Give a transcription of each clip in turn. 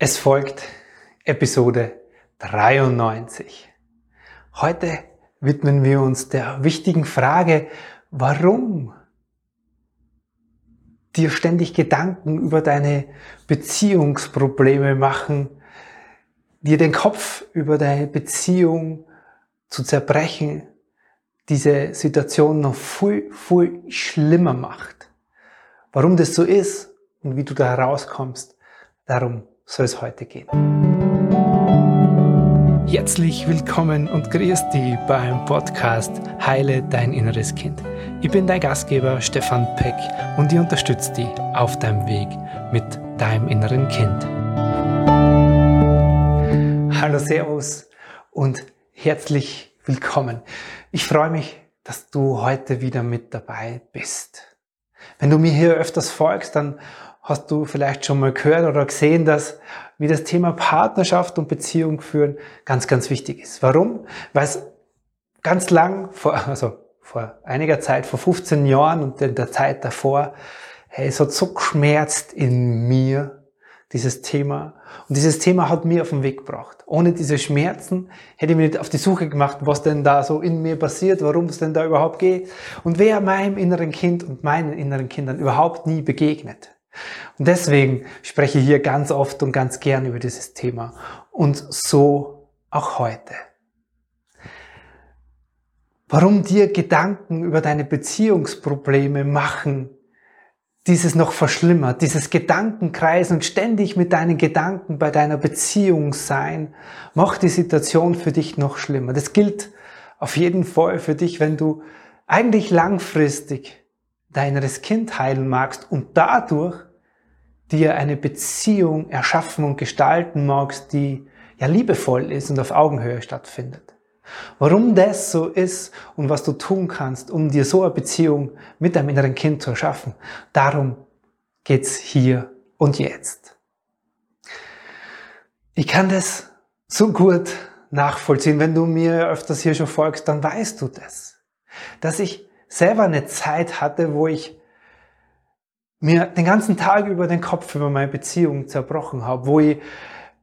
Es folgt Episode 93. Heute widmen wir uns der wichtigen Frage, warum dir ständig Gedanken über deine Beziehungsprobleme machen, dir den Kopf über deine Beziehung zu zerbrechen, diese Situation noch viel, viel schlimmer macht. Warum das so ist und wie du da herauskommst, darum soll es heute gehen. Herzlich willkommen und grüß dich beim Podcast Heile dein inneres Kind. Ich bin dein Gastgeber Stefan Peck und ich unterstütze dich auf deinem Weg mit deinem inneren Kind. Hallo, Servus und herzlich willkommen. Ich freue mich, dass du heute wieder mit dabei bist. Wenn du mir hier öfters folgst, dann hast du vielleicht schon mal gehört oder gesehen, dass wie das Thema Partnerschaft und Beziehung führen ganz, ganz wichtig ist. Warum? Weil es ganz lang, vor, also vor einiger Zeit, vor 15 Jahren und in der Zeit davor, hey, es hat so geschmerzt in mir, dieses Thema. Und dieses Thema hat mir auf den Weg gebracht. Ohne diese Schmerzen hätte ich mich nicht auf die Suche gemacht, was denn da so in mir passiert, warum es denn da überhaupt geht und wer meinem inneren Kind und meinen inneren Kindern überhaupt nie begegnet. Und deswegen spreche ich hier ganz oft und ganz gern über dieses Thema. Und so auch heute. Warum dir Gedanken über deine Beziehungsprobleme machen, dieses noch verschlimmert, dieses Gedankenkreisen und ständig mit deinen Gedanken bei deiner Beziehung sein, macht die Situation für dich noch schlimmer. Das gilt auf jeden Fall für dich, wenn du eigentlich langfristig deines Kind heilen magst und dadurch dir eine Beziehung erschaffen und gestalten magst, die ja liebevoll ist und auf Augenhöhe stattfindet. Warum das so ist und was du tun kannst, um dir so eine Beziehung mit deinem inneren Kind zu erschaffen, darum geht's hier und jetzt. Ich kann das so gut nachvollziehen. Wenn du mir öfters hier schon folgst, dann weißt du das. Dass ich selber eine Zeit hatte, wo ich mir den ganzen Tag über den Kopf über meine Beziehung zerbrochen habe, wo ich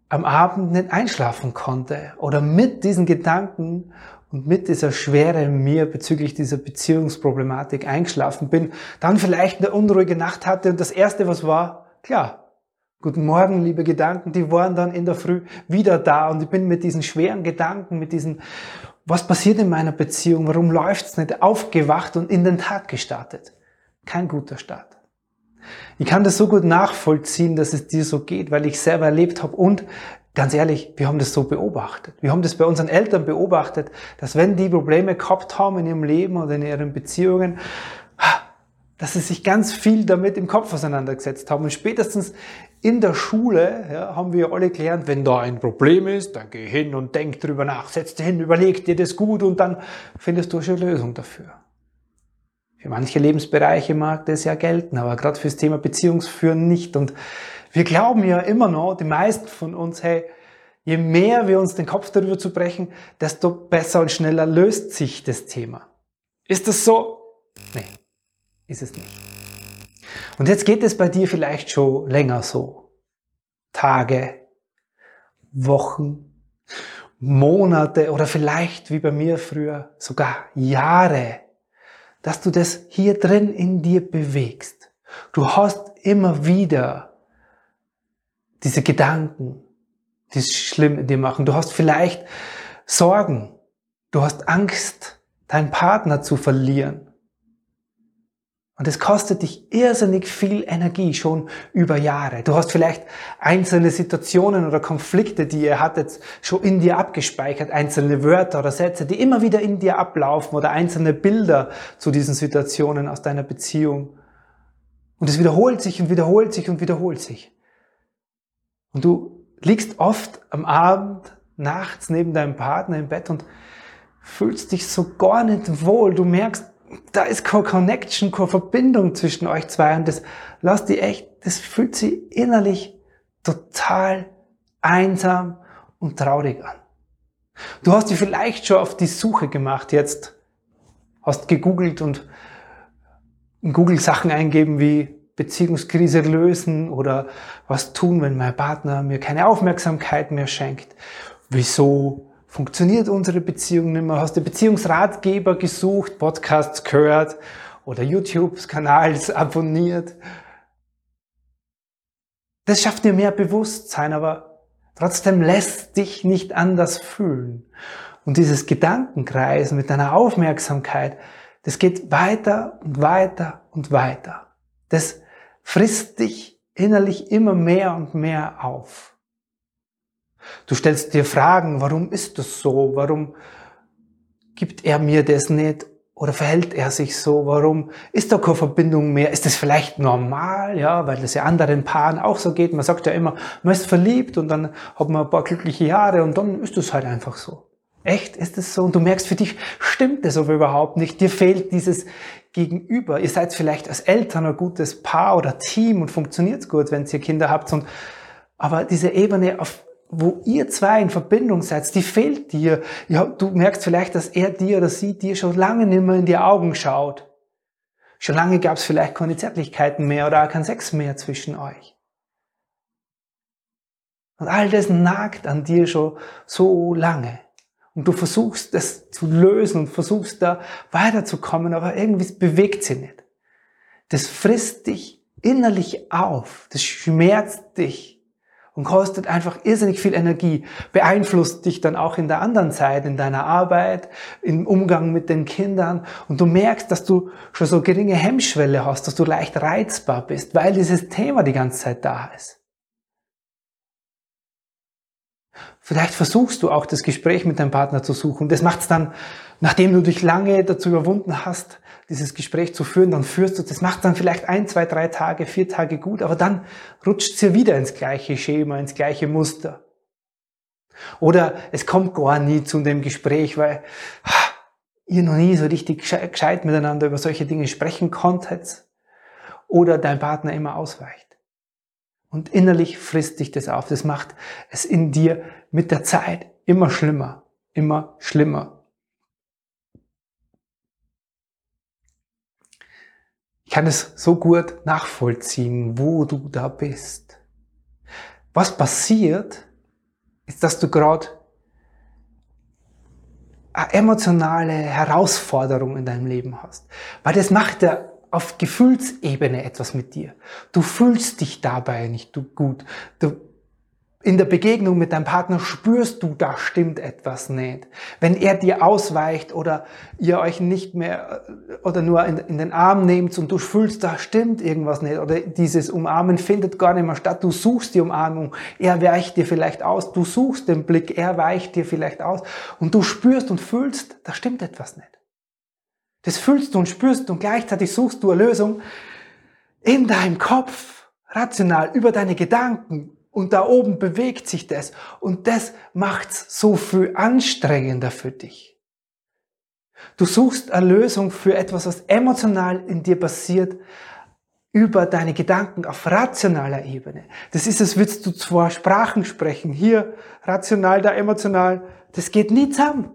am Abend nicht einschlafen konnte oder mit diesen Gedanken und mit dieser Schwere mir bezüglich dieser Beziehungsproblematik eingeschlafen bin, dann vielleicht eine unruhige Nacht hatte und das erste, was war, klar, guten Morgen, liebe Gedanken, die waren dann in der Früh wieder da und ich bin mit diesen schweren Gedanken, mit diesen, was passiert in meiner Beziehung, warum läuft's nicht, aufgewacht und in den Tag gestartet. Kein guter Start. Ich kann das so gut nachvollziehen, dass es dir so geht, weil ich selber erlebt habe und ganz ehrlich, wir haben das so beobachtet. Wir haben das bei unseren Eltern beobachtet, dass wenn die Probleme gehabt haben in ihrem Leben oder in ihren Beziehungen, dass sie sich ganz viel damit im Kopf auseinandergesetzt haben. Und spätestens in der Schule ja, haben wir alle gelernt, wenn da ein Problem ist, dann geh hin und denk drüber nach, setz dich hin, überleg dir das gut und dann findest du schon eine Lösung dafür. Für manche Lebensbereiche mag das ja gelten, aber gerade fürs Thema Beziehungsführen nicht. Und wir glauben ja immer noch, die meisten von uns, hey, je mehr wir uns den Kopf darüber zu brechen, desto besser und schneller löst sich das Thema. Ist das so? Nee, ist es nicht. Und jetzt geht es bei dir vielleicht schon länger so. Tage, Wochen, Monate oder vielleicht wie bei mir früher sogar Jahre dass du das hier drin in dir bewegst. Du hast immer wieder diese Gedanken, die es schlimm in dir machen. Du hast vielleicht Sorgen. Du hast Angst, deinen Partner zu verlieren. Und es kostet dich irrsinnig viel Energie schon über Jahre. Du hast vielleicht einzelne Situationen oder Konflikte, die ihr hattet, schon in dir abgespeichert, einzelne Wörter oder Sätze, die immer wieder in dir ablaufen oder einzelne Bilder zu diesen Situationen aus deiner Beziehung. Und es wiederholt sich und wiederholt sich und wiederholt sich. Und du liegst oft am Abend, nachts neben deinem Partner im Bett und fühlst dich so gar nicht wohl. Du merkst, da ist keine Connection, keine Verbindung zwischen euch zwei und das lasst die echt, das fühlt sie innerlich total einsam und traurig an. Du hast dich vielleicht schon auf die Suche gemacht jetzt, hast gegoogelt und in Google Sachen eingeben wie Beziehungskrise lösen oder was tun, wenn mein Partner mir keine Aufmerksamkeit mehr schenkt? Wieso funktioniert unsere Beziehung nicht mehr? Hast du Beziehungsratgeber gesucht, Podcasts gehört oder YouTube-Kanals abonniert? Das schafft dir mehr Bewusstsein, aber trotzdem lässt dich nicht anders fühlen. Und dieses Gedankenkreis mit deiner Aufmerksamkeit, das geht weiter und weiter und weiter. Das frisst dich innerlich immer mehr und mehr auf. Du stellst dir Fragen, warum ist das so? Warum gibt er mir das nicht? Oder verhält er sich so? Warum ist da keine Verbindung mehr? Ist das vielleicht normal? Ja, weil das ja anderen Paaren auch so geht. Man sagt ja immer, man ist verliebt und dann hat man ein paar glückliche Jahre und dann ist das halt einfach so. Echt? Ist es so? Und du merkst, für dich stimmt das aber überhaupt nicht. Dir fehlt dieses Gegenüber. Ihr seid vielleicht als Eltern ein gutes Paar oder Team und funktioniert gut, wenn ihr Kinder habt. Und, aber diese Ebene, auf, wo ihr zwei in Verbindung seid, die fehlt dir. Ja, du merkst vielleicht, dass er dir oder sie dir schon lange nicht mehr in die Augen schaut. Schon lange gab es vielleicht keine Zärtlichkeiten mehr oder auch kein Sex mehr zwischen euch. Und all das nagt an dir schon so lange. Und du versuchst das zu lösen und versuchst da weiterzukommen, aber irgendwie bewegt sie nicht. Das frisst dich innerlich auf. Das schmerzt dich und kostet einfach irrsinnig viel Energie, beeinflusst dich dann auch in der anderen Zeit, in deiner Arbeit, im Umgang mit den Kindern und du merkst, dass du schon so geringe Hemmschwelle hast, dass du leicht reizbar bist, weil dieses Thema die ganze Zeit da ist. Vielleicht versuchst du auch das Gespräch mit deinem Partner zu suchen. Das macht's dann, nachdem du dich lange dazu überwunden hast, dieses Gespräch zu führen, dann führst du, das macht dann vielleicht ein, zwei, drei Tage, vier Tage gut, aber dann rutscht ja wieder ins gleiche Schema, ins gleiche Muster. Oder es kommt gar nie zu dem Gespräch, weil ihr noch nie so richtig gescheit miteinander über solche Dinge sprechen konntet. Oder dein Partner immer ausweicht. Und innerlich frisst dich das auf. Das macht es in dir mit der Zeit immer schlimmer, immer schlimmer. Ich kann es so gut nachvollziehen, wo du da bist. Was passiert, ist, dass du gerade eine emotionale Herausforderung in deinem Leben hast. Weil das macht der auf Gefühlsebene etwas mit dir. Du fühlst dich dabei nicht gut. Du, in der Begegnung mit deinem Partner spürst du, da stimmt etwas nicht. Wenn er dir ausweicht oder ihr euch nicht mehr oder nur in, in, den Arm nehmt und du fühlst, da stimmt irgendwas nicht oder dieses Umarmen findet gar nicht mehr statt. Du suchst die Umarmung, er weicht dir vielleicht aus. Du suchst den Blick, er weicht dir vielleicht aus und du spürst und fühlst, da stimmt etwas nicht. Das fühlst du und spürst und gleichzeitig suchst du eine Lösung in deinem Kopf, rational, über deine Gedanken. Und da oben bewegt sich das. Und das macht's so viel anstrengender für dich. Du suchst eine Lösung für etwas, was emotional in dir passiert, über deine Gedanken auf rationaler Ebene. Das ist, als würdest du zwar Sprachen sprechen, hier rational, da emotional. Das geht nie zusammen.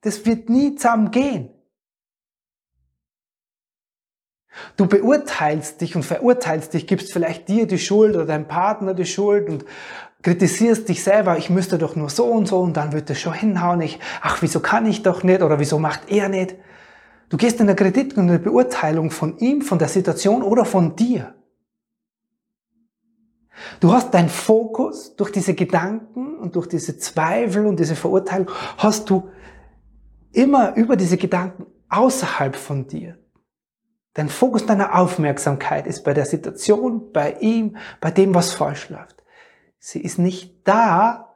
Das wird nie zusammen gehen. Du beurteilst dich und verurteilst dich, gibst vielleicht dir die Schuld oder deinem Partner die Schuld und kritisierst dich selber, ich müsste doch nur so und so und dann wird das schon hinhauen. Ich, ach, wieso kann ich doch nicht oder wieso macht er nicht? Du gehst in der Kritik und der Beurteilung von ihm, von der Situation oder von dir. Du hast deinen Fokus durch diese Gedanken und durch diese Zweifel und diese Verurteilung, hast du immer über diese Gedanken außerhalb von dir. Dein Fokus deiner Aufmerksamkeit ist bei der Situation, bei ihm, bei dem, was falsch läuft. Sie ist nicht da,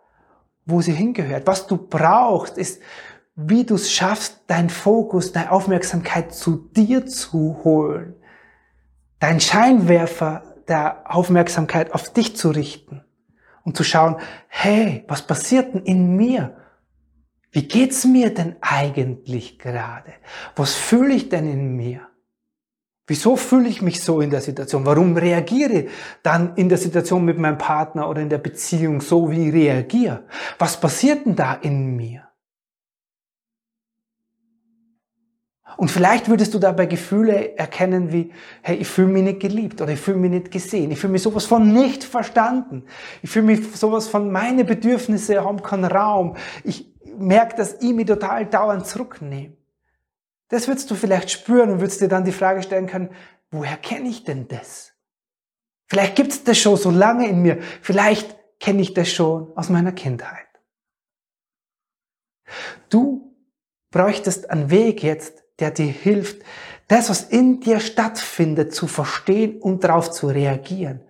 wo sie hingehört. Was du brauchst, ist, wie du es schaffst, dein Fokus, deine Aufmerksamkeit zu dir zu holen. Dein Scheinwerfer der Aufmerksamkeit auf dich zu richten und zu schauen, hey, was passiert denn in mir? Wie geht's mir denn eigentlich gerade? Was fühle ich denn in mir? Wieso fühle ich mich so in der Situation? Warum reagiere dann in der Situation mit meinem Partner oder in der Beziehung so, wie ich reagiere? Was passiert denn da in mir? Und vielleicht würdest du dabei Gefühle erkennen wie, hey, ich fühle mich nicht geliebt oder ich fühle mich nicht gesehen, ich fühle mich sowas von nicht verstanden, ich fühle mich sowas von, meine Bedürfnisse haben keinen Raum, ich merke, dass ich mich total dauernd zurücknehme. Das würdest du vielleicht spüren und würdest dir dann die Frage stellen können, woher kenne ich denn das? Vielleicht gibt es das schon so lange in mir, vielleicht kenne ich das schon aus meiner Kindheit. Du bräuchtest einen Weg jetzt, der dir hilft, das, was in dir stattfindet, zu verstehen und darauf zu reagieren.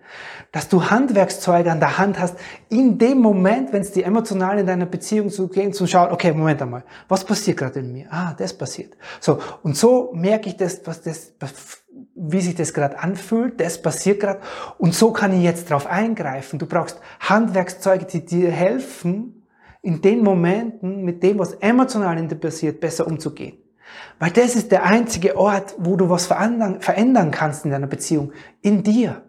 Dass du Handwerkszeuge an der Hand hast, in dem Moment, wenn es dir emotional in deiner Beziehung zugeht, zu schauen, okay, Moment einmal, was passiert gerade in mir? Ah, das passiert. So, und so merke ich das, was das, wie sich das gerade anfühlt, das passiert gerade, und so kann ich jetzt darauf eingreifen. Du brauchst Handwerkszeuge, die dir helfen, in den Momenten mit dem, was emotional in dir passiert, besser umzugehen. Weil das ist der einzige Ort, wo du was verändern kannst in deiner Beziehung. In dir.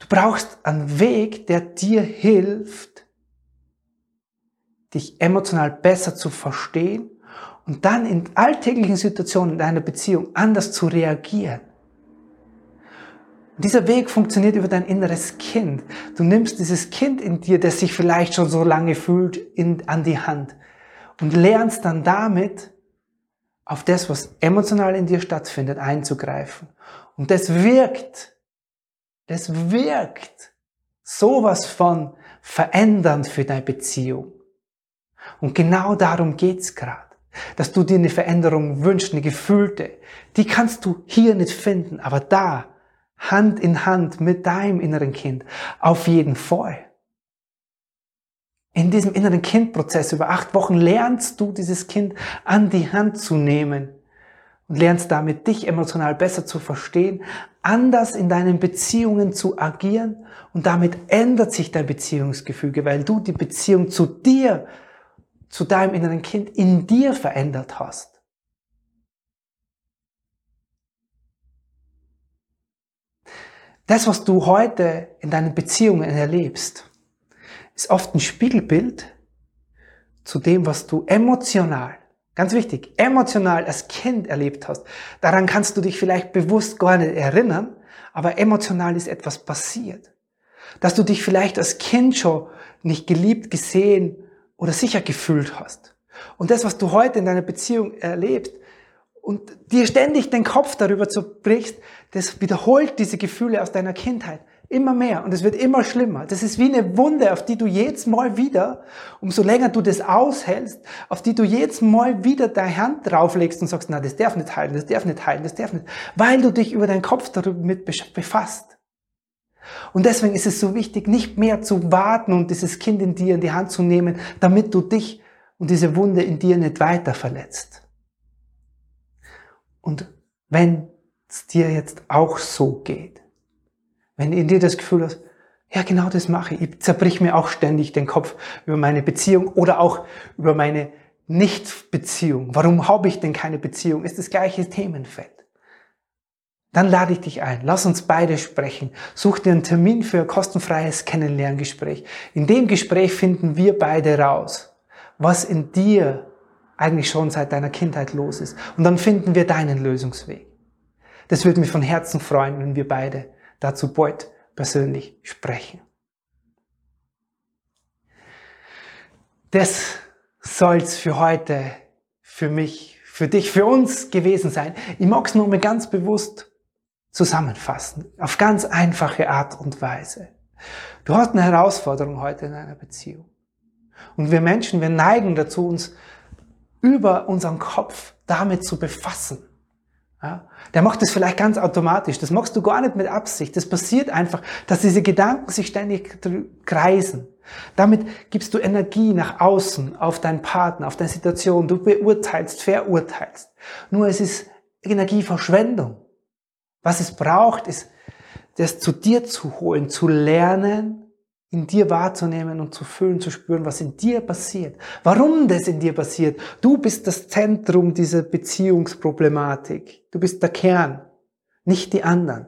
Du brauchst einen Weg, der dir hilft, dich emotional besser zu verstehen und dann in alltäglichen Situationen in deiner Beziehung anders zu reagieren. Dieser Weg funktioniert über dein inneres Kind. Du nimmst dieses Kind in dir, das sich vielleicht schon so lange fühlt, in, an die Hand und lernst dann damit auf das, was emotional in dir stattfindet, einzugreifen. Und das wirkt, das wirkt sowas von verändernd für deine Beziehung. Und genau darum geht's gerade. Dass du dir eine Veränderung wünschst, eine gefühlte. Die kannst du hier nicht finden, aber da, Hand in Hand mit deinem inneren Kind, auf jeden Fall. In diesem inneren Kindprozess über acht Wochen lernst du dieses Kind an die Hand zu nehmen und lernst damit dich emotional besser zu verstehen, anders in deinen Beziehungen zu agieren und damit ändert sich dein Beziehungsgefüge, weil du die Beziehung zu dir, zu deinem inneren Kind in dir verändert hast. Das, was du heute in deinen Beziehungen erlebst, ist oft ein Spiegelbild zu dem, was du emotional, ganz wichtig, emotional als Kind erlebt hast. Daran kannst du dich vielleicht bewusst gar nicht erinnern, aber emotional ist etwas passiert. Dass du dich vielleicht als Kind schon nicht geliebt, gesehen oder sicher gefühlt hast. Und das, was du heute in deiner Beziehung erlebst, und dir ständig den Kopf darüber zerbrichst, das wiederholt diese Gefühle aus deiner Kindheit. Immer mehr und es wird immer schlimmer. Das ist wie eine Wunde, auf die du jedes Mal wieder, umso länger du das aushältst, auf die du jedes Mal wieder deine Hand drauflegst und sagst, na, das darf nicht heilen, das darf nicht heilen, das darf nicht, weil du dich über deinen Kopf damit befasst. Und deswegen ist es so wichtig, nicht mehr zu warten und dieses Kind in dir in die Hand zu nehmen, damit du dich und diese Wunde in dir nicht weiter verletzt. Und wenn es dir jetzt auch so geht, wenn in dir das Gefühl hast, ja, genau das mache ich. Ich zerbrich mir auch ständig den Kopf über meine Beziehung oder auch über meine Nicht-Beziehung. Warum habe ich denn keine Beziehung? Ist das gleiche Themenfeld. Dann lade ich dich ein. Lass uns beide sprechen. Such dir einen Termin für ein kostenfreies Kennenlerngespräch. In dem Gespräch finden wir beide raus, was in dir eigentlich schon seit deiner Kindheit los ist. Und dann finden wir deinen Lösungsweg. Das würde mich von Herzen freuen, wenn wir beide dazu bald persönlich sprechen. Das soll's für heute, für mich, für dich, für uns gewesen sein. Ich mag es nur mal ganz bewusst zusammenfassen, auf ganz einfache Art und Weise. Du hast eine Herausforderung heute in einer Beziehung. Und wir Menschen, wir neigen dazu, uns über unseren Kopf damit zu befassen. Ja, der macht das vielleicht ganz automatisch. Das machst du gar nicht mit Absicht. Das passiert einfach, dass diese Gedanken sich ständig kreisen. Damit gibst du Energie nach außen auf deinen Partner, auf deine Situation. Du beurteilst, verurteilst. Nur es ist Energieverschwendung. Was es braucht, ist, das zu dir zu holen, zu lernen, in dir wahrzunehmen und zu fühlen, zu spüren, was in dir passiert. Warum das in dir passiert. Du bist das Zentrum dieser Beziehungsproblematik. Du bist der Kern, nicht die anderen.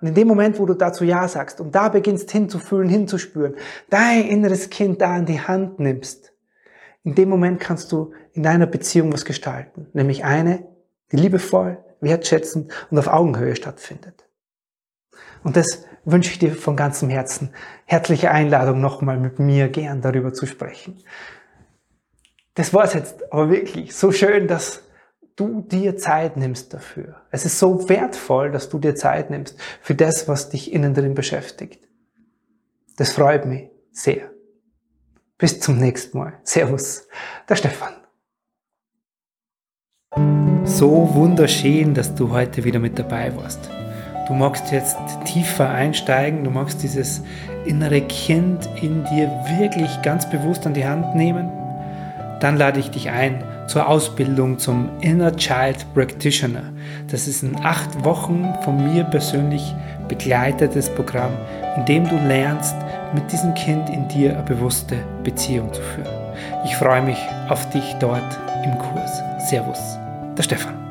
Und in dem Moment, wo du dazu Ja sagst und da beginnst hinzufühlen, hinzuspüren, dein inneres Kind da in die Hand nimmst, in dem Moment kannst du in deiner Beziehung was gestalten, nämlich eine, die liebevoll, wertschätzend und auf Augenhöhe stattfindet. Und das wünsche ich dir von ganzem Herzen. Herzliche Einladung, nochmal mit mir gern darüber zu sprechen. Das war es jetzt aber wirklich so schön, dass du dir Zeit nimmst dafür. Es ist so wertvoll, dass du dir Zeit nimmst für das, was dich innen drin beschäftigt. Das freut mich sehr. Bis zum nächsten Mal. Servus, der Stefan. So wunderschön, dass du heute wieder mit dabei warst. Du magst jetzt tiefer einsteigen, du magst dieses innere Kind in dir wirklich ganz bewusst an die Hand nehmen. Dann lade ich dich ein zur Ausbildung zum Inner Child Practitioner. Das ist ein acht Wochen von mir persönlich begleitetes Programm, in dem du lernst, mit diesem Kind in dir eine bewusste Beziehung zu führen. Ich freue mich auf dich dort im Kurs. Servus, der Stefan.